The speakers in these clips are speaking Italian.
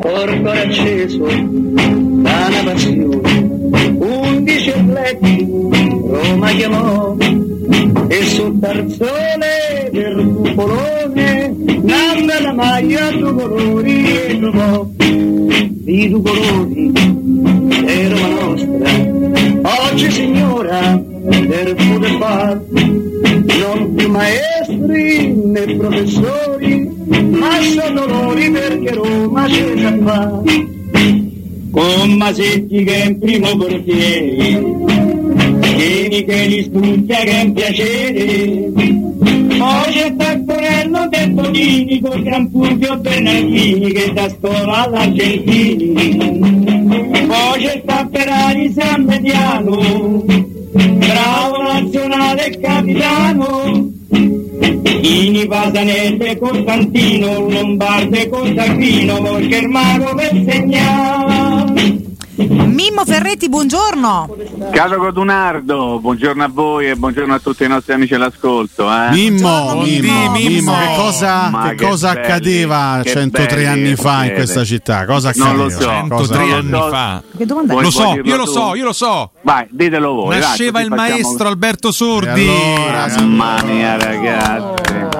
Corpo acceso da una passione, undici atleti Roma chiamò e sul tarzone del cupolone nanda la maglia due colori e trovò. I due colori e Roma nostra. Oggi signora del football non più maestri né professori ma sono loro perché Roma ce ne fa con Masetti che è in primo portiere Vieni che li studia che è un piacere. Poi c'è Taccorello del Bonini con Gran Fulvio Bernardini che da scuola all'Argentini. Poi c'è Tapperari San Mediano bravo nazionale capitano. Ini Pasanese Costantino Lombarde perché il mago per segnare Mimmo Ferretti, buongiorno. Caro Codunardo, buongiorno a voi e buongiorno a tutti i nostri amici all'ascolto. Eh? Mimmo, Mimmo, Mimmo, che cosa, che che cosa belli, accadeva che 103 belli anni fa in questa città? Cosa accadeva? Non lo so. Cosa- 103 non lo anni so. fa. Che domanda Lo so, io lo tu? so, io lo so. Vai, ditelo voi. Nasceva vai, il facciamo- maestro Alberto Sordi. allora, Mamma mia, ragazzi.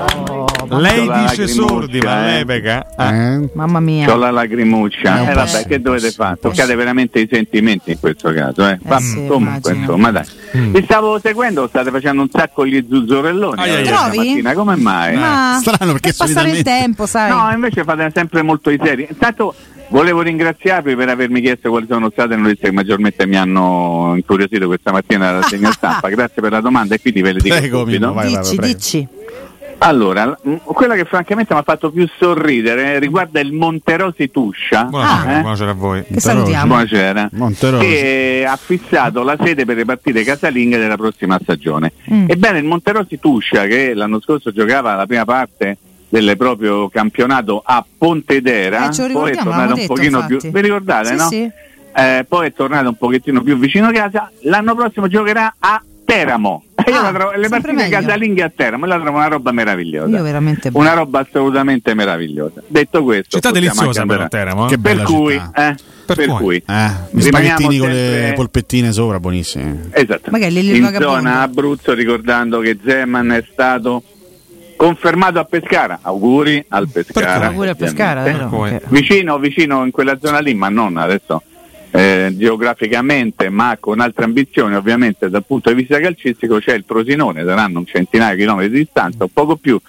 Lei dice sordi, ma eh. l'epoca. Ah. Eh? Mamma mia. C'ho la lacrimuccia. Eh, E un vabbè, che dovete fare? Toccate veramente i sentimenti in questo caso, eh. Va, sì, comunque, insomma, dai. Vi stavo seguendo, state facendo un sacco gli zuzzurelloni ai, eh, ai. questa Trovi? mattina, come mai? Ma Strano, perché per passare il tempo, sai. No, invece fate sempre molto i seri. Intanto volevo ringraziarvi per avermi chiesto quali sono state le notizie che maggiormente mi hanno incuriosito questa mattina dalla segna stampa. Grazie per la domanda e quindi ve le dico Prego, subito. Mimmo, vai, vai, dici, prego. dici. Allora, l- quella che francamente mi ha fatto più sorridere riguarda il Monterosi Tuscia. Buonasera, eh? buonasera a voi. Che salutiamo. Buonasera. Monterosi. Che ha fissato la sede per le partite casalinghe della prossima stagione. Mm. Ebbene, il Monterosi Tuscia, che l'anno scorso giocava la prima parte del proprio campionato a Pontedera, Eh, poi è tornato un detto, pochino infatti. più. Vi ricordate, Sì, no? sì. Eh, poi è tornato un pochettino più vicino a casa. L'anno prossimo giocherà a Teramo. Io Ah, la trovo- le partite meglio. casalinghe a Teramo, io la trovo una roba meravigliosa. Io veramente Una roba assolutamente meravigliosa. Detto questo, Città deliziosa però Teramo. eh. Che Per cui, città. eh, Per per cui? cui Eh, gli spaghettini con le polpettine sopra, buonissimi. Esatto. Magari in zona Abruzzo ricordando che Zeman è stato confermato a Pescara. Auguri al Pescara. Auguri a Pescara, Vicino, vicino in quella zona lì, ma non adesso eh, geograficamente, ma con altre ambizioni ovviamente dal punto di vista calcistico c'è il Frosinone, saranno un centinaio di chilometri di distanza, un poco più.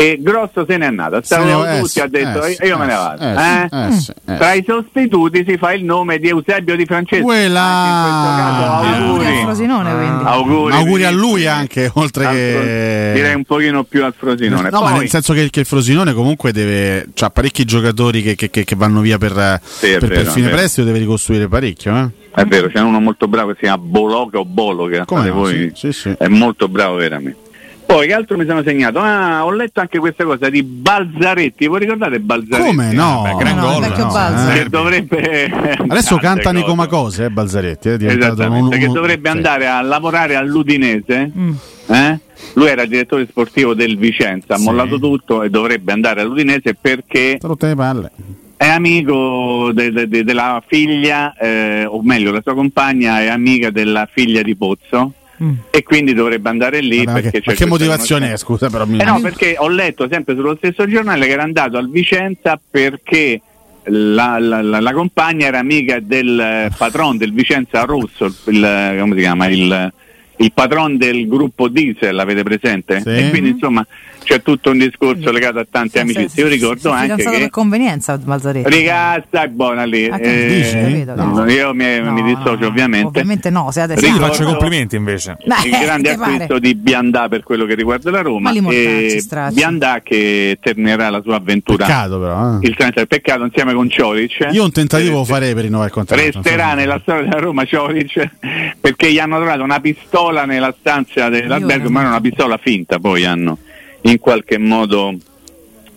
E Grosso se n'è andato, stavano Se ne- eh, tutti, sì, ha detto eh, "Io- io sì, me ne eh, vado. eh, eh? sì, eh, sì, eh. Tra i sostituti si fa il nome di Eusebio Di Francesco. Quella- Anche in questo caso, Ah, Auguri al auguri. Frosinone, quindi. Auguri, Auguri a lui anche, oltre Al che... Direi un pochino più al Frosinone. No, ma Poi- nel senso che, che il Frosinone comunque deve. ha parecchi giocatori che, che- che- che vanno via per, è per, per vero, fine è vero. prestito, deve ricostruire parecchio. Eh? È vero, c'è uno molto bravo che si chiama Boloca o Boloca, Come no, voi, sì, sì, sì. è molto bravo veramente. Poi che altro mi sono segnato? Ah, ho letto anche questa cosa di Balzaretti, voi ricordate Balzaretti? Come no? Beh, gran No, gol, no, Balza. eh. Che dovrebbe Adesso cantano i cose. eh, Balzaretti. È diventato Esattamente, un- che dovrebbe sì. andare a lavorare all'Udinese. Mm. eh? Lui era direttore sportivo del Vicenza, ha Sì. mollato tutto e dovrebbe andare all'Udinese perché Rotte le palle. è amico de- de- de- della figlia, eh, o meglio, la sua compagna è amica della figlia di Pozzo Mm. e quindi dovrebbe andare lì Ma, perché ma che motivazione è? Scusa, però mi Eh no, perché ho letto sempre sullo stesso giornale che era andato al Vicenza perché la, la- la- la compagna era amica del eh, patron del Vicenza Rosso, il, come si chiama? Il, il patron del gruppo Diesel, l'avete presente? Sì. E quindi insomma c'è tutto un discorso legato a tante amicizie. Io ricordo anche fidanzato che per convenienza, Balzaretti. Riga, stai buona lì. Ah, dici? Capito, no. Io mi, No, mi dissocio no, ovviamente. Ovviamente no, se adesso Io ti Ricordo- faccio i complimenti invece. Il grande che pare? acquisto di Biandà per quello che riguarda la Roma e. Biandà che terminerà la sua avventura Peccato però. eh. il 30 peccato insieme con Cioric Io un tentativo lo Eh, farei per rinnovare il contratto. resterà nella storia della Roma Cioric perché gli hanno trovato una pistola nella stanza dell'albergo ma era una pistola finta poi hanno in qualche modo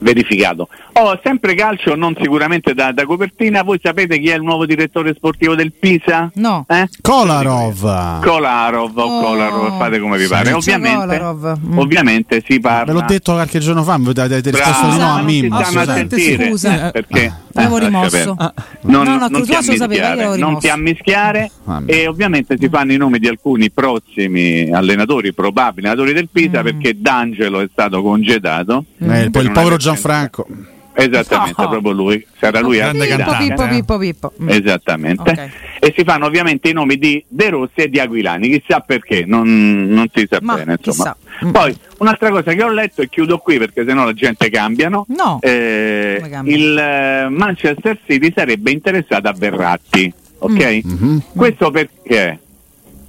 verificato oh, sempre calcio non sicuramente da, da copertina voi sapete chi è il nuovo direttore sportivo del Pisa? No. Eh? Kolarov. Kolarov o Oh. Kolarov fate come vi pare ovviamente. Mm. ovviamente si parla Ve l'ho detto qualche giorno fa, mi avete risposto di no a non ti Mimmo. stanno a sentire scusa. perché L'avevo lascia rimosso. perdere. Ah. non, No, no, non ti l'avevo non rimosso. ti ammischiare Ah, e ovviamente si fanno i nomi di alcuni prossimi allenatori probabili allenatori del Pisa Mm. perché D'Angelo è stato congedato Eh, il, Per il povero recente- Gianfranco. esattamente No. proprio lui sarà lui a Grande Pippo, cantante, Pippo, eh. Pippo, Pippo. Mm. Esattamente. Ok. E si fanno ovviamente i nomi di De Rossi e di Aquilani, chissà perché, non, non si sa Ma bene. Insomma. chissà. Mm. Poi un'altra cosa che ho letto e chiudo qui perché sennò la gente cambiano. No. eh, Come cambia? il eh, Manchester City sarebbe interessato a Verratti. Ok? Mhm. Questo perché?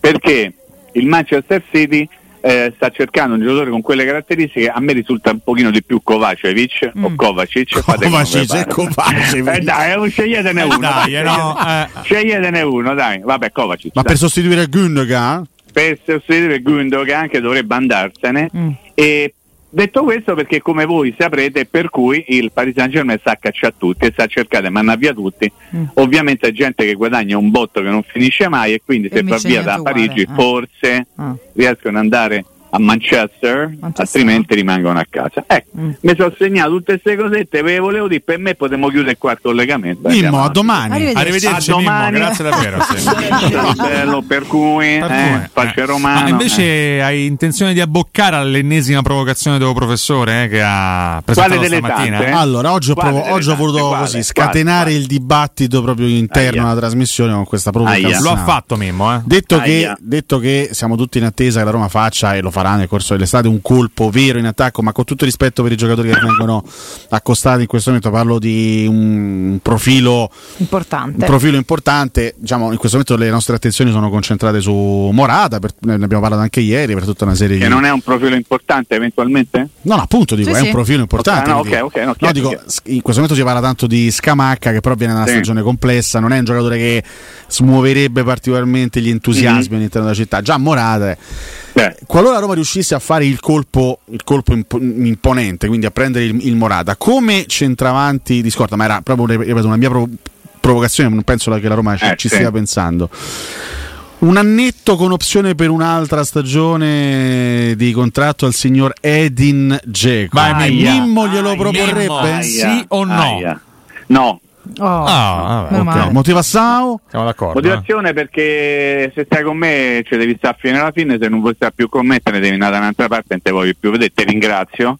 Perché il Manchester City eh, sta cercando un giocatore con quelle caratteristiche. A me risulta un pochino di più Kovacevic o Mm. Kovacic. come Kovacic, pare. è Kovacevic. Eh, dai, sceglietene uno. Dai, eh, no, eh. Sceglietene uno, dai. Vabbè, Kovacic. Ma dai. per sostituire Gundogan? per sostituire Gundogan anche dovrebbe andarsene. Mm. E detto questo, perché come voi saprete, per cui il Paris Saint Germain sta a cacciare tutti e sta a cercare di mandare via tutti. Mm. Ovviamente è gente che guadagna un botto che non finisce mai e quindi E se va via da Parigi eh. forse Ah. riescono ad andare a Manchester, Manchester. altrimenti rimangono a casa. Ecco, Mm. mi sono segnato tutte queste cosette, ve le volevo dire, per me potremmo chiudere qua il collegamento. Mimmo, a domani. Arrivederci. Arrivederci A Mimmo, domani. grazie davvero. sì. Bello, per cui, Per eh, faccio eh. romano. Ma invece eh. hai intenzione di abboccare all'ennesima provocazione del professore eh, che ha presentato Quale stamattina? tante? eh? Allora, oggi ho, provo- oggi ho voluto Quale? così scatenare Quale? il dibattito proprio interno alla trasmissione con questa provocazione. Aia. Lo ha fatto Mimmo, eh? Detto che, detto che siamo tutti in attesa che la Roma faccia e lo farà nel corso dell'estate un colpo vero in attacco, ma con tutto rispetto per i giocatori che vengono accostati in questo momento, parlo di un profilo, Importante. un profilo importante. Diciamo, in questo momento le nostre attenzioni sono concentrate su Morata, per- ne abbiamo parlato anche ieri per tutta una serie Che di. non è un profilo importante eventualmente? No, no, appunto dico, Sì, è sì. un profilo importante. Ok, no, quindi- ok, ok, no, No, chiaro, dico, chiaro. in questo momento si parla tanto di Scamacca, che però viene da una Sì. stagione complessa, non è un giocatore che smuoverebbe particolarmente gli entusiasmi Mhm. all'interno della città. Già Morata, eh, Beh, qualora Roma riuscisse a fare il colpo, il colpo impo- imponente, quindi a prendere il, il Morata come centravanti di scorta, ma era proprio ripeto, una mia pro- provocazione, non penso che la Roma ci, Eh, ci sì. stia pensando. Un annetto con opzione per un'altra stagione di contratto al signor Edin Dzeko. Vai, Mimmo. Mimmo glielo Aia. proporrebbe? Mimmo. Sì o no? aia. No. Oh, Ah, vabbè, meno Ok, male. Motivazione? Siamo d'accordo. eh? Motivazione perché se stai con me ci devi stare fino alla fine, se non vuoi stare più con me te ne devi andare da un'altra parte e non te voglio più vedere. Ti ringrazio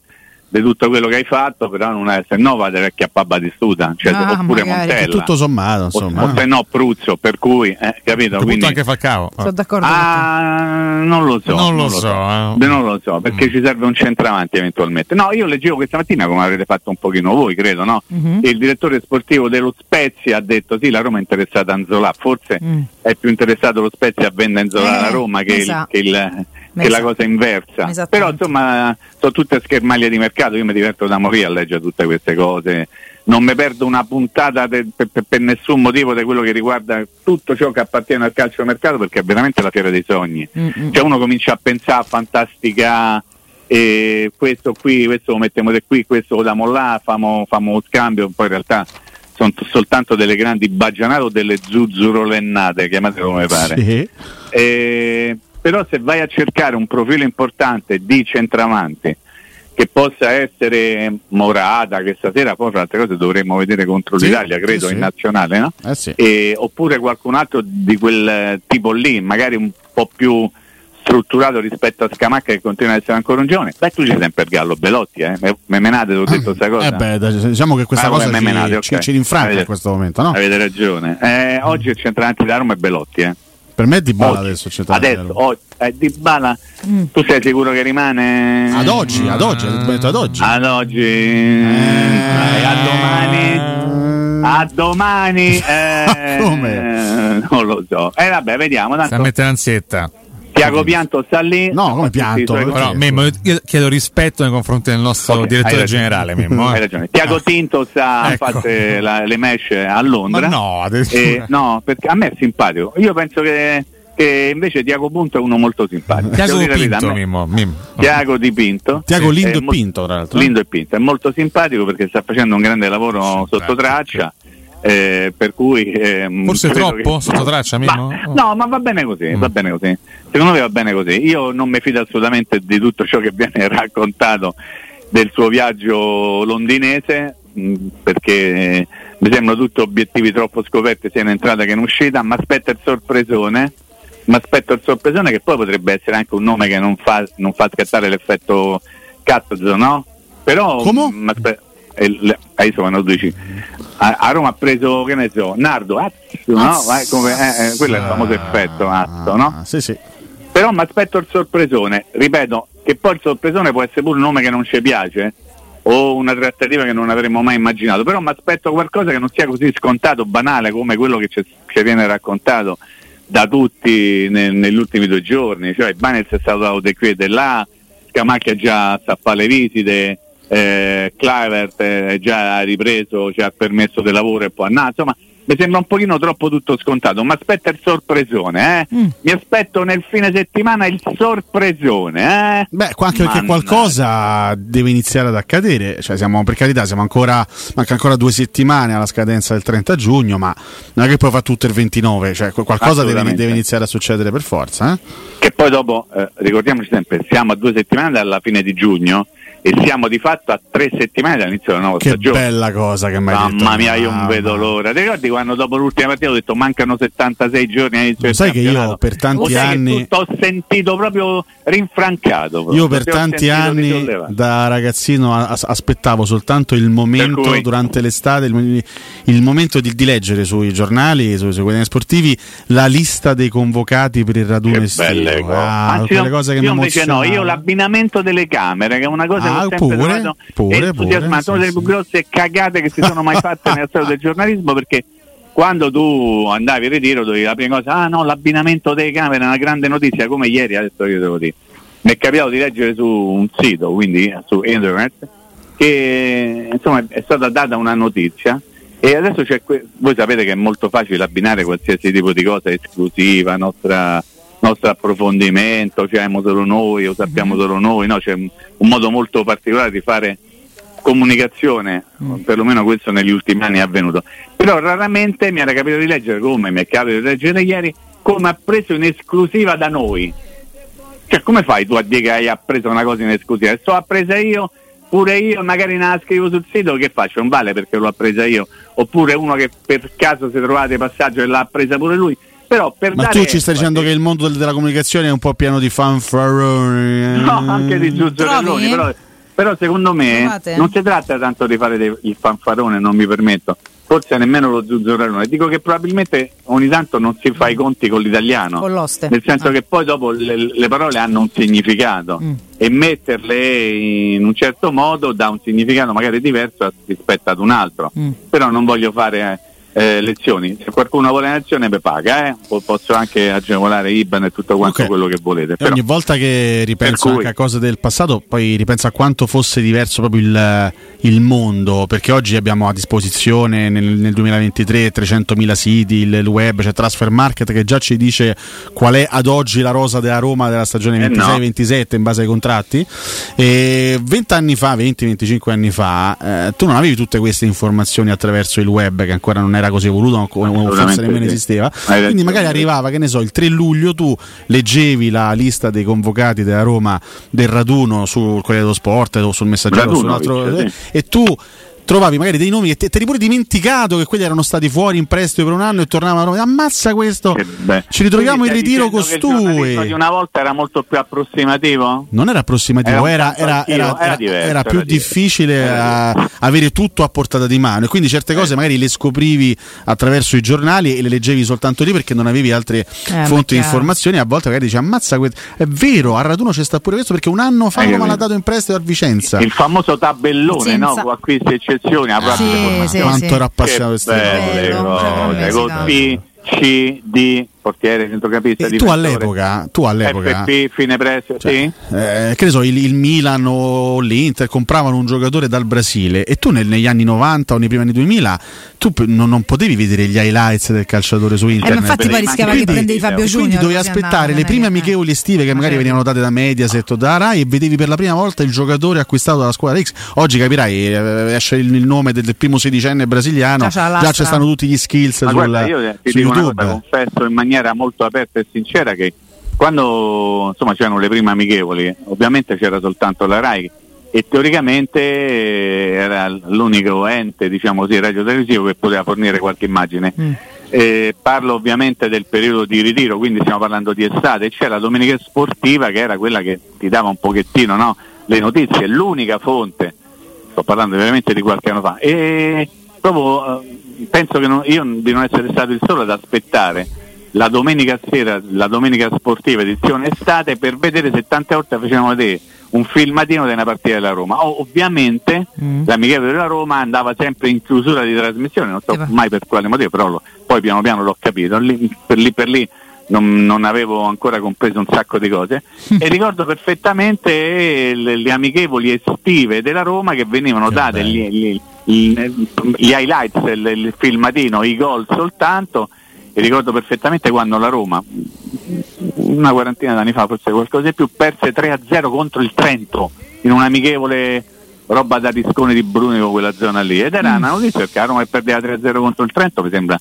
di tutto quello che hai fatto, però non è se no vado a chiappare Batistuta, cioè, Ah, oppure magari. Montella. Tutto sommato, o, insomma. o se no Pruzzo, per cui, eh, capito? Appunto Quindi, anche Falcao. Sono d'accordo con te. Ah, non lo so. Non lo so, eh. Beh, non lo so, perché Mm. ci serve un centravanti eventualmente. No, io leggevo questa mattina, come avrete fatto un pochino voi, credo, no? Mhm. Il direttore sportivo dello Spezia ha detto sì, la Roma è interessata a Anzola, forse Mm. è più interessato lo Spezia a vendere Anzola Eh, alla Roma che, il- sa. che il- Che la sa. cosa inversa. Però insomma sono tutte schermaglie di mercato, io mi diverto da morire a leggere tutte queste cose. Non mi perdo una puntata per, per- per nessun motivo di quello che riguarda tutto ciò che appartiene al calcio mercato perché è veramente la fiera dei sogni. Mm-mm. Cioè uno comincia a pensare a fantastica e questo qui, questo lo mettiamo di qui, questo lo diamo là, famo, famo lo scambio, poi in realtà sono t- soltanto delle grandi baggianate o delle zuzzurolennate, chiamate come pare. Sì. Eh, però se vai a cercare un profilo importante di centravanti che possa essere Morata, che stasera poi fra altre cose dovremmo vedere contro Sì, l'Italia, credo, sì, in nazionale, no? Eh sì. E- oppure qualcun altro di quel eh, tipo lì, magari un po' più strutturato rispetto a Scamacca che continua ad essere ancora un giovane. Beh, tu ci sei per Gallo Belotti, eh? Me, me menate, ho detto questa cosa. Eh beh, diciamo che questa Ah, cosa ci, menate, ci, ok. ci rinfranca in questo momento, no? Avete ragione. Eh, oggi il centravanti da Roma è Belotti, eh. Per me è Di Bala Oggi. adesso. centrale Adesso, oh, eh, Di Bala, tu sei sicuro che rimane? Ad oggi, ad oggi, ad oggi. Ad oggi. Ad oggi, eh, a domani, a domani, eh, Come? non lo so. E vabbè, vediamo. Sta a Tanto mettere ansietta. Tiago Pianto sta lì. No, come Pianto? Però, Mimmo, io chiedo rispetto nei confronti del nostro Ok, hai direttore generale, Mimmo. Hai eh. ragione. Tiago Tinto sta Ecco. fare la- le mesh a Londra. Ma no. Eh, no, perché a me è simpatico. Io penso che, che invece Tiago Punto è uno molto simpatico. Tiago Pinto, Mimmo. Mimmo. Tiago Di Pinto. Tiago Sì, Lindo e Pinto, tra l'altro. Lindo e Pinto, è molto simpatico perché sta facendo un grande lavoro sotto traccia. eh, per cui ehm, Forse troppo sotto traccia, Mimmo? Ma- Oh. no, ma va bene così, va bene così. Secondo me va bene così. Io non mi fido assolutamente di tutto ciò che viene raccontato del suo viaggio londinese mh, perché eh, mi sembrano tutti obiettivi troppo scoperti sia in entrata che in uscita, ma aspetta il sorpresone. Ma aspetto il sorpresone che poi potrebbe essere anche un nome che non fa, non fa scattare l'effetto cazzo, no? Però Come? mh, aspe- eh, le- adesso quando dici a, a Roma ha preso che ne so Nardo Azzo, no? Eh, come- eh, eh, quello è il famoso effetto Azzo, no? Ah, sì, sì. Però mi aspetto il sorpresone, ripeto, che poi il sorpresone può essere pure un nome che non ci piace o una trattativa che non avremmo mai immaginato, però mi aspetto qualcosa che non sia così scontato, banale come quello che ci viene raccontato da tutti ne- negli ultimi due giorni, cioè Banez è stato dato di qui e di là, Scamacchia già sta a fare le visite, eh, Clavert è già ripreso, ci ha permesso del lavoro e può andare, insomma mi sembra un pochino troppo tutto scontato, ma aspetta il sorpresone, eh? mi aspetto nel fine settimana il sorpresone. Eh? Beh, qua anche perché qualcosa deve iniziare ad accadere. Cioè, siamo, per carità, siamo ancora, manca ancora due settimane alla scadenza del 30 giugno, ma non è che poi fa tutto il 29. Cioè, qu- qualcosa deve, deve iniziare a succedere per forza. Eh? Che poi dopo, eh, ricordiamoci sempre, siamo a due settimane dalla fine di giugno e siamo di fatto a tre settimane dall'inizio della nuova Che stagione. bella cosa che mi hai detto. Mamma mia, io non Mamma. vedo l'ora. Ti ricordi quando dopo l'ultima partita ho detto mancano 76 giorni all'inizio del Sai che io per tanti Lo che anni- ho sentito proprio rinfrancato. proprio. Io per tanti anni da ragazzino as- aspettavo soltanto il momento cui- durante l'estate, il, il momento di, di leggere sui giornali, sui, sui quotidiani sportivi, la lista dei convocati per il raduno Che estivo. Ah, Anzi, io- cose che io invece no, io l'abbinamento delle camere, che è una cosa Ah, sempre pure, pure, entusiasmato, pure, una delle più grosse cagate che si sono mai fatte nella storia del giornalismo perché quando tu andavi in ritiro dovevi la prima cosa, ah no, l'abbinamento delle camere è una grande notizia, come ieri adesso io devo dire. Mi è capitato di leggere su un sito, quindi su internet, che insomma è stata data una notizia e adesso c'è que- voi sapete che è molto facile abbinare qualsiasi tipo di cosa esclusiva, nostra, nostro approfondimento, cioè siamo solo noi o sappiamo solo noi, no? c'è un, un modo molto particolare di fare comunicazione, perlomeno questo negli ultimi anni è avvenuto. Però raramente mi era capitato di leggere come mi è capitato di leggere ieri, come ha preso in esclusiva da noi. Cioè, come fai tu a dire che hai appreso una cosa in esclusiva? Se l'ho appresa io, pure io, magari la scrivo sul sito, che faccio? Non vale perché l'ho appresa io. Oppure uno che per caso si trovate passaggio e l'ha appresa pure lui. Però per Ma dare tu ci stai dicendo che il mondo del- della comunicazione è un po' pieno di fanfaroni. eh? No, anche di Giuzzorelloni, Trovi? però, però secondo me Trovate? non si tratta tanto di fare dei- il fanfarone, non mi permetto, forse nemmeno lo Zuzzurellone, dico che probabilmente ogni tanto non si fa i conti con l'italiano, Con l'oste. nel senso Ah. che poi dopo le, le parole hanno un significato Mm. e metterle in un certo modo dà un significato magari diverso rispetto ad un altro, Mm. però non voglio fare... eh, lezioni, se qualcuno vuole una lezione mi paga, eh? Po- posso anche agevolare IBAN e tutto quanto Ok. quello che volete. Però, ogni volta che ripenso cui- anche a cose del passato, poi ripenso a quanto fosse diverso proprio il, il mondo, perché oggi abbiamo a disposizione nel, nel 2023 300.000 siti, il, web, c'è Transfer Market che già ci dice qual è ad oggi la rosa della Roma della stagione Eh no. 26-27 in base ai contratti. E 20 anni fa, 20-25 anni fa, eh, tu non avevi tutte queste informazioni attraverso il web che ancora non era così evoluto, o forse nemmeno sì. esisteva. Quindi magari arrivava, che ne so, il 3 luglio tu leggevi la lista dei convocati della Roma del raduno sul Corriere dello Sport o sul Messaggero o su un altro, Radunovic, e tu trovavi magari dei nomi che te, te eri pure dimenticato che quelli erano stati fuori in prestito per un anno e tornavano a Roma. Ammazza questo! Ci ritroviamo in stai ritiro che il costui. di una volta era molto più approssimativo? Non era approssimativo, Era era, era, era, attivo, era era- diverso, era più difficile Era a- avere tutto a portata di mano e quindi certe cose magari le scoprivi attraverso i giornali e le leggevi soltanto lì perché non avevi altre ma fonti di informazioni. A volte magari dici ammazza, que- è vero, a Raduno c'è sta pure questo perché un anno fa Hai Roma l'ha dato in prestito a Vicenza. Il famoso tabellone, Senza- no? Con acquisti e eccezioni, a propria Sì, sì, Quanto sì. era appassionato queste cose, con C, D, portiere, centrocampista, E tu all'epoca, tu all'epoca FP, fine prezzo, Cioè, sì? eh, che ne so, il, il Milan o l'Inter compravano un giocatore dal Brasile e tu nel- negli anni 90 o nei primi anni 2000 tu non, non potevi vedere gli highlights del calciatore su Eh, internet. ma infatti poi rischiava che Quindi- prendevi Fabio Junior. quindi dovevi aspettare le prime che- amichevoli estive che Ma magari certo. venivano date da Mediaset o da Rai e vedevi per la prima volta il giocatore acquistato dalla squadra X. Oggi capirai, eh, esce il, il nome del, del primo sedicenne brasiliano, Già ci stanno tutti gli skills Ma sul, guarda, io ti su una YouTube. cosa, confesso in maniera molto aperta e sincera che quando insomma c'erano le prime amichevoli, ovviamente c'era soltanto la RAI e teoricamente eh, era l'unico ente, diciamo così, radio televisivo che poteva fornire qualche immagine. Mm. Eh, parlo ovviamente del periodo di ritiro, quindi stiamo parlando di estate, c'è la domenica sportiva che era quella che ti dava un pochettino no? le notizie, l'unica fonte, sto parlando veramente di qualche anno fa, e proprio eh, penso che non- io di non essere stato il solo ad aspettare la domenica sera, la domenica sportiva edizione estate per vedere se tante volte facevano vedere un filmatino di una partita della Roma. O- ovviamente Mm. l'amichevole della Roma andava sempre in chiusura di trasmissione, non so va. mai per quale motivo, però lo- poi piano piano l'ho capito, lì- per lì per lì non, non avevo ancora compreso un sacco di cose e ricordo perfettamente le, le amichevoli estive della Roma che venivano Che date gli, gli- gli- gli highlights, il, il filmatino, i gol soltanto e ricordo perfettamente quando la Roma una quarantina d'anni fa, forse qualcosa di più, perse 3-0 contro il Trento in un amichevole roba da riscone di Brunico quella zona lì. Ed era una notizia perché la Roma che perdeva 3-0 contro il Trento mi sembra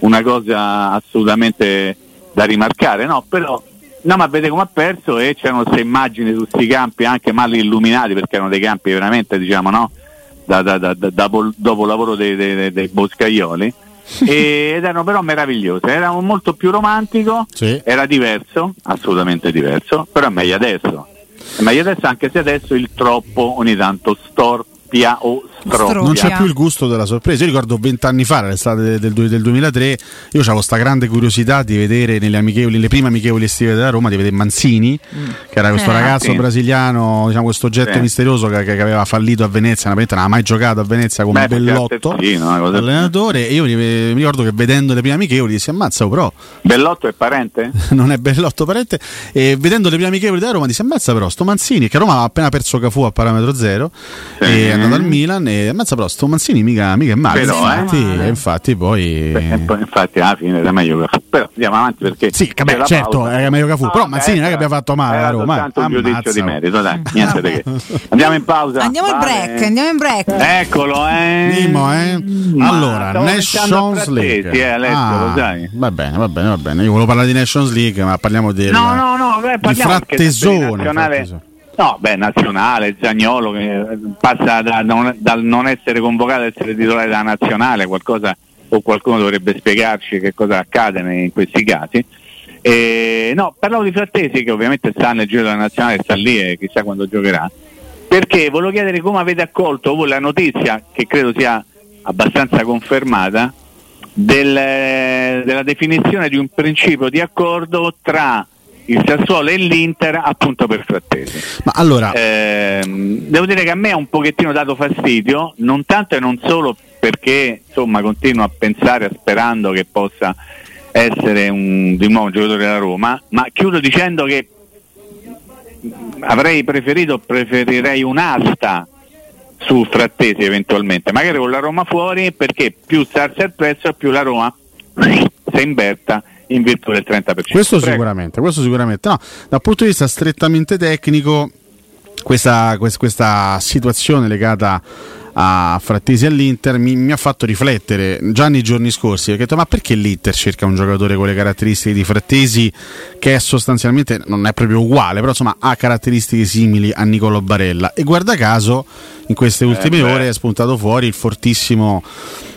una cosa assolutamente da rimarcare no? Però no ma vede come ha perso e c'erano queste immagini su questi campi anche mal illuminati perché erano dei campi veramente diciamo no? Da, da, da, da- dopo, dopo lavoro dei, dei, dei- boscaioli ed erano però meravigliose era molto più romantico Sì. era diverso, assolutamente diverso, però è meglio adesso. È meglio adesso anche se adesso il troppo ogni tanto storpia o stroppia. Stro- Non c'è più il gusto della sorpresa. Io ricordo vent'anni fa, l'estate del, del, del 2003, io avevo sta grande curiosità di vedere nelle amichevoli, le prime amichevoli estive della Roma, di vedere Manzini, che era questo Eh. ragazzo Sì. brasiliano, diciamo questo oggetto Sì. misterioso che, che aveva fallito a Venezia, una non aveva mai giocato a Venezia come Beh, Bellotto. Allenatore, e io mi, ricordo che vedendo le prime amichevoli dissi ammazza, oh, però Bellotto è parente? non è Bellotto parente e vedendo le prime amichevoli della Roma dissi ammazza però sto Manzini che Roma aveva appena perso Cafu a parametro zero Sì. e è andato al Milan e ammazza però sto Manzini mica, mica è male Però, infatti, eh. infatti poi Beh, e poi infatti alla fine era meglio che Però andiamo avanti perché. Sì, la certo, pausa. era meglio Cafu, però beh, Mazzini non è che abbia fatto male era a Roma, eh. soltanto un giudizio di merito, dai, niente di che. Andiamo in pausa. Andiamo in Vale. break, andiamo in break. Eccolo, eh. Mimo, eh? Allora, Nations League. eh, Alessio, Ah, sai. Va bene, va bene, va bene. Io volevo parlare di Nations League, ma parliamo del No, no, no, beh, di parliamo di frattesone. No, beh, nazionale, Zagnolo che passa da non, dal non essere convocato ad essere titolare della nazionale, qualcosa o qualcuno dovrebbe spiegarci che cosa accade in questi casi. E, no, parlavo di Frattesi che ovviamente sta nel giro della nazionale, sta lì e chissà quando giocherà. Perché volevo chiedere come avete accolto voi la notizia, che credo sia abbastanza confermata, del- della definizione di un principio di accordo tra il Sassuolo e l'Inter appunto per Frattesi. Ma allora, Ehm, devo dire che a me ha un pochettino dato fastidio, non tanto e non solo perché insomma continuo a pensare, sperando che possa essere un, di nuovo un giocatore della Roma, ma chiudo dicendo che avrei preferito, preferirei un'asta su Frattesi eventualmente, magari con la Roma fuori perché più si alza il prezzo più la Roma si inverta in virtù del 30%. Questo Prego. sicuramente, questo sicuramente. No, dal punto di vista strettamente tecnico, questa, quest- questa situazione legata a Frattesi all'Inter mi, mi, ha fatto riflettere già nei giorni scorsi perché ho detto ma perché l'Inter cerca un giocatore con le caratteristiche di Frattesi che è sostanzialmente non è proprio uguale però insomma ha caratteristiche simili a Nicolo Barella e guarda caso in queste ultime eh ore è spuntato fuori il fortissimo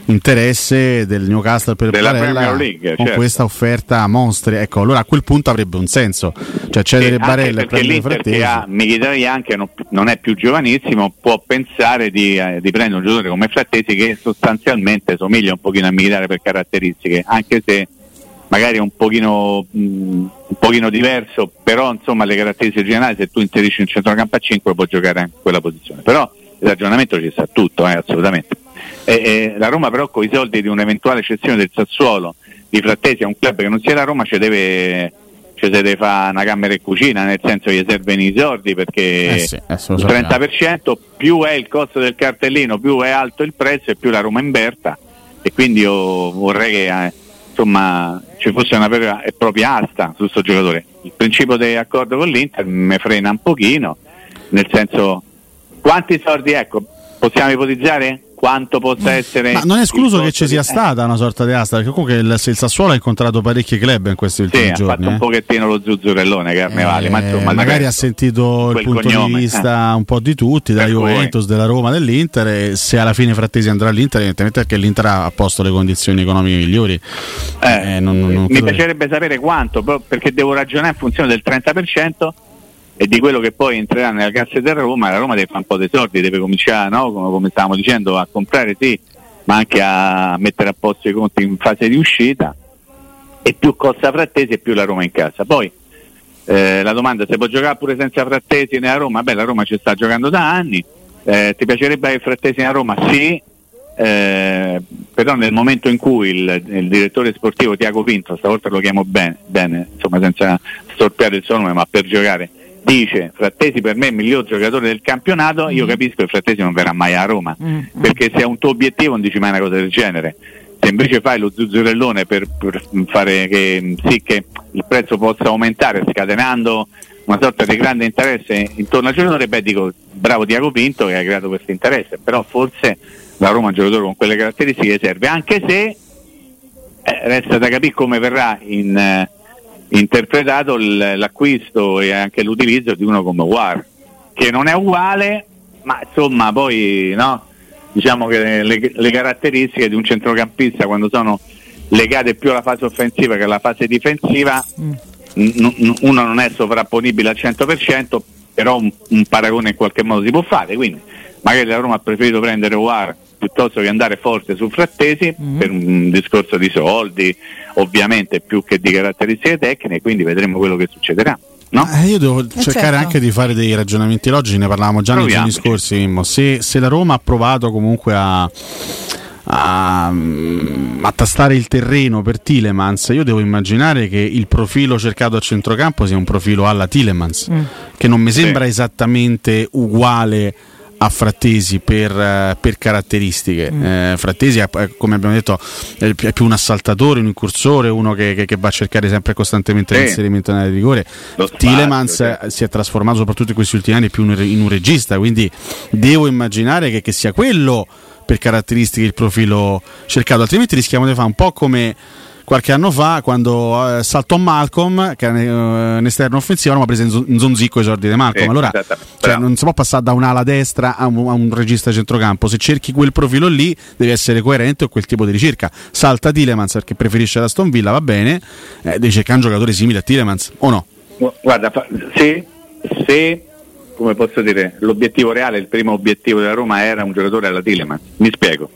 interesse del Newcastle per Della Barella League, con certo. questa offerta a mostri. Ecco, allora a quel punto avrebbe un senso, cioè cedere Barella e perché prendere Frattesi. ha Mkhitaryan che non, non è più giovanissimo può pensare di, eh, di prendere un giocatore come Frattesi che sostanzialmente somiglia un pochino a Mkhitaryan per caratteristiche anche se magari è un pochino, mh, un pochino diverso però insomma le caratteristiche generali se tu inserisci un centrocampo a 5 può giocare anche in quella posizione però il ragionamento ci sta tutto eh, assolutamente e, e la Roma però con i soldi di un'eventuale cessione del Sassuolo di Frattesi a un club che non sia la Roma ci deve deve fare una camera e cucina, nel senso che gli servono i soldi perché Eh sì, eh, il sappiamo. 30% più è il costo del cartellino, più è alto il prezzo e più la Roma inverta e quindi io vorrei che eh, insomma ci fosse una vera e propria asta su questo giocatore. Il principio dell'accordo con l'Inter mi frena un pochino, nel senso quanti soldi ecco, possiamo ipotizzare quanto possa essere Ma non è escluso che ci sia stata una sorta di asta, perché comunque il, il Sassuolo ha incontrato parecchi club in questi Sì, ultimi ha giorni. fatto un eh. pochettino lo zuzzurellone Carnevale, ma Eh, insomma il magari ha sentito il punto cognome, di vista un po' di tutti, da Juventus, della Roma, dell'Inter. E se alla fine Frattesi andrà all'Inter, evidentemente perché l'Inter ha posto le condizioni economiche migliori. Eh, Eh, non- non mi credo che- piacerebbe sapere quanto, perché devo ragionare in funzione del 30% e di quello che poi entrerà nella cassa della Roma. La Roma deve fare un po' dei soldi, deve cominciare, no? come, come stavamo dicendo, a comprare sì, ma anche a mettere a posto i conti in fase di uscita. E più costa Frattesi e più la Roma in casa. Poi eh, la domanda se può giocare pure senza Frattesi nella Roma? Beh, la Roma ci sta giocando da anni. Eh, ti piacerebbe avere Frattesi nella Roma? Sì, eh, però nel momento in cui il, il direttore sportivo Tiago Pinto, stavolta lo chiamo bene, bene, insomma senza storpiare il suo nome, ma per giocare, dice Frattesi per me è il miglior giocatore del campionato, io capisco che Frattesi non verrà mai a Roma, perché se è un tuo obiettivo non dici mai una cosa del genere. Se invece fai lo zuzzurellone per, per fare che, sì che il prezzo possa aumentare scatenando una sorta di grande interesse intorno al giocatore, beh dico bravo Tiago Pinto che ha creato questo interesse, però forse la Roma è un giocatore con quelle caratteristiche serve, anche se eh, resta da capire come verrà in, eh, interpretato l'acquisto e anche l'utilizzo di uno come War, che non è uguale, ma insomma poi no, diciamo che le, le caratteristiche di un centrocampista quando sono legate più alla fase offensiva che alla fase difensiva, uno non è sovrapponibile al 100%, però un, un paragone in qualche modo si può fare, quindi magari la Roma ha preferito prendere War piuttosto che andare forte su Frattesi per un discorso di soldi, ovviamente più che di caratteristiche tecniche, quindi vedremo quello che succederà. No? Eh, io devo cercare certo. anche di fare dei ragionamenti logici, ne parlavamo già nei giorni scorsi. Mimmo. Se, se la Roma ha provato comunque a, a, mm, a tastare il terreno per Tilemans, io devo immaginare che il profilo cercato a centrocampo sia un profilo alla Tilemans, che non mi sembra esattamente uguale a Frattesi per, eh, per caratteristiche. Eh, Frattesi, è, come abbiamo detto, è più, un assaltatore, un incursore, uno che, che- che va a cercare sempre e costantemente Sì. l'inserimento nella rigore. Spazio, Tilemans sì. si è trasformato soprattutto in questi ultimi anni più in, in un regista, quindi devo immaginare che, che sia quello per caratteristiche il profilo cercato, altrimenti rischiamo di fare un po' come qualche anno fa quando eh, saltò Malcolm che era eh, un esterno offensivo Roma prese in, in zonzicco i sordi di Malcolm. Sì, allora cioè, non si può passare da un'ala destra a un, a un regista centrocampo. Se cerchi quel profilo lì devi essere coerente con quel tipo di ricerca. Salta Tilemans perché preferisce la Aston Villa va bene. Eh, devi cercare un giocatore simile a Tilemans o no? Guarda, fa- se, se, come posso dire, l'obiettivo reale, il primo obiettivo della Roma era un giocatore alla Tileman, mi spiego.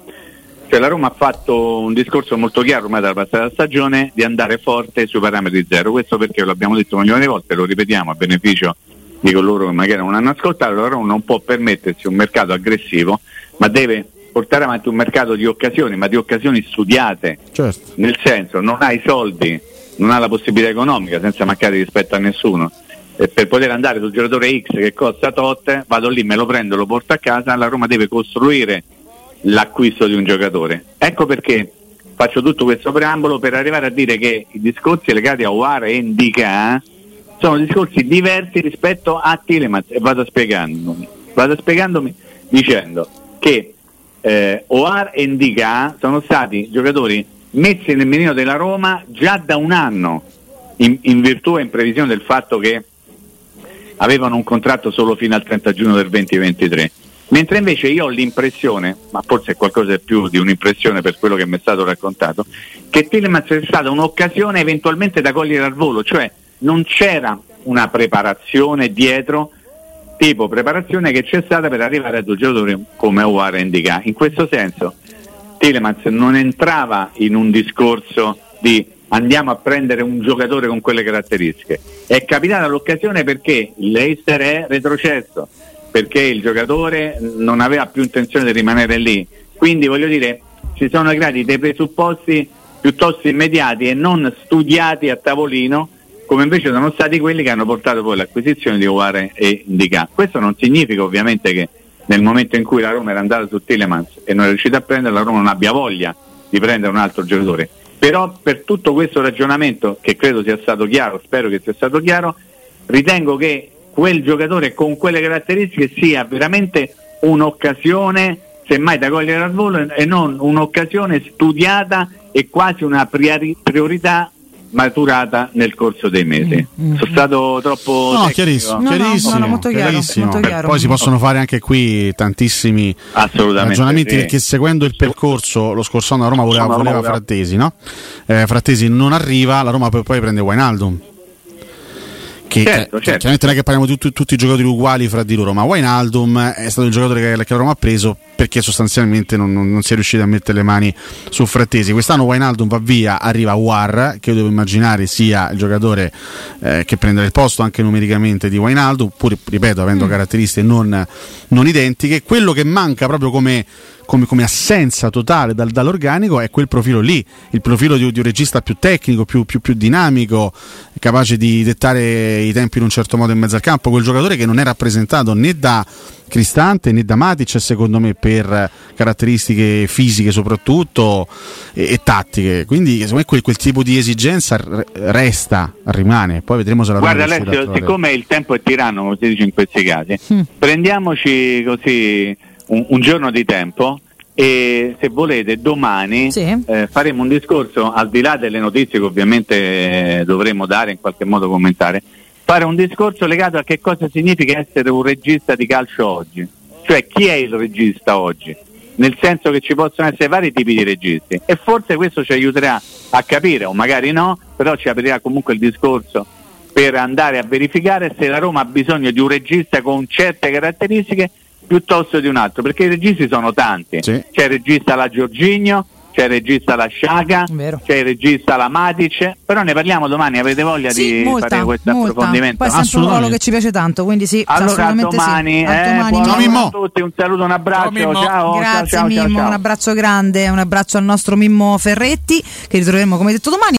Cioè la Roma ha fatto un discorso molto chiaro ormai dalla passata stagione di andare forte sui parametri zero, questo perché lo abbiamo detto milioni di volte, lo ripetiamo a beneficio di coloro che magari non hanno ascoltato, la Roma non può permettersi un mercato aggressivo, ma deve portare avanti un mercato di occasioni, ma di occasioni studiate, certo. Nel senso non ha i soldi, non ha la possibilità economica senza mancare rispetto a nessuno. E per poter andare sul giocatore X che costa tot, vado lì, me lo prendo, lo porto a casa, la Roma deve costruire l'acquisto di un giocatore. Ecco perché faccio tutto questo preambolo per arrivare a dire che i discorsi legati a Uara e Indica sono discorsi diversi rispetto a Tilemans e vado spiegandomi. Vado spiegandomi dicendo che eh, Oar e Ndica sono stati giocatori messi nel menino della Roma già da un anno, in, in virtù e in previsione del fatto che avevano un contratto solo fino al 30 giugno del 2023. Mentre invece io ho l'impressione, ma forse è qualcosa di più di un'impressione per quello che mi è stato raccontato, che Tillemans è stata un'occasione eventualmente da cogliere al volo, cioè non c'era una preparazione dietro, tipo preparazione che c'è stata per arrivare a due giocatori come Ovar Indica. In questo senso Telemans non entrava in un discorso di andiamo a prendere un giocatore con quelle caratteristiche. È capitata l'occasione perché l'Eister è retrocesso, perché il giocatore non aveva più intenzione di rimanere lì. Quindi voglio dire, ci sono creati dei presupposti piuttosto immediati e non studiati a tavolino, come invece sono stati quelli che hanno portato poi all'acquisizione di Ovare e Indica. Questo non significa ovviamente che nel momento in cui la Roma era andata su Telemans e non è riuscita a prendere, la Roma non abbia voglia di prendere un altro giocatore. Però per tutto questo ragionamento, che credo sia stato chiaro, spero che sia stato chiaro, ritengo che quel giocatore con quelle caratteristiche sia veramente un'occasione, semmai da cogliere al volo, e non un'occasione studiata e quasi una priori- priorità maturata nel corso dei mesi. Sono stato troppo No, chiarissimo, No, no, chiarissimo, no, no, molto chiaro, chiarissimo. molto chiaro. Poi si possono fare anche qui tantissimi ragionamenti sì. perché seguendo il percorso lo scorso anno la Roma voleva, voleva Frattesi, no? Eh, Frattesi non arriva, la Roma poi, poi prende Wijnaldum. Che Certo, che- certo. chiaramente non è che parliamo di tutti, tutti i giocatori uguali fra di loro, ma Wijnaldum è stato il giocatore che, che la Roma ha preso perché sostanzialmente non, non- non si è riuscito a mettere le mani su Frattesi. Quest'anno Wijnaldum va via, arriva War, che io devo immaginare sia il giocatore eh, che prenderà il posto anche numericamente di Wijnaldum, pur ripeto avendo caratteristiche non, non identiche. Quello che manca proprio come come, come assenza totale dal- dall'organico è quel profilo lì, il profilo di, di un regista più tecnico, più, più- più dinamico, capace di dettare i tempi in un certo modo in mezzo al campo, quel giocatore che non è rappresentato né da Cristante né da Matic secondo me per caratteristiche fisiche soprattutto e, e tattiche, quindi secondo me quel, quel tipo di esigenza resta, rimane, poi vedremo se la Guarda Alessio, siccome il tempo è tiranno, come si dice in questi casi, prendiamoci così un, un giorno di tempo e se volete domani Sì. eh, faremo un discorso, al di là delle notizie che ovviamente eh, dovremo dare, in qualche modo commentare, fare un discorso legato a che cosa significa essere un regista di calcio oggi. Cioè chi è il regista oggi? Nel senso che ci possono essere vari tipi di registi e forse questo ci aiuterà a capire, o magari no, però ci aprirà comunque il discorso per andare a verificare se la Roma ha bisogno di un regista con certe caratteristiche piuttosto di un altro, perché i registi sono tanti. Sì. C'è il regista la Giorginio, c'è il regista la Sciaga, Vero. c'è il regista la Matic, però ne parliamo domani, avete voglia Sì, di molta, fare questo molta. approfondimento? Poi è sempre un Assolutamente. ruolo che ci piace tanto, quindi sì, Allora a assolutamente domani, sì. A eh, domani, buon a tutti, un saluto, un abbraccio, Ciao, ciao, Grazie ciao, ciao, Mimmo, ciao. un abbraccio grande, un abbraccio al nostro Mimmo Ferretti che ritroveremo come detto domani.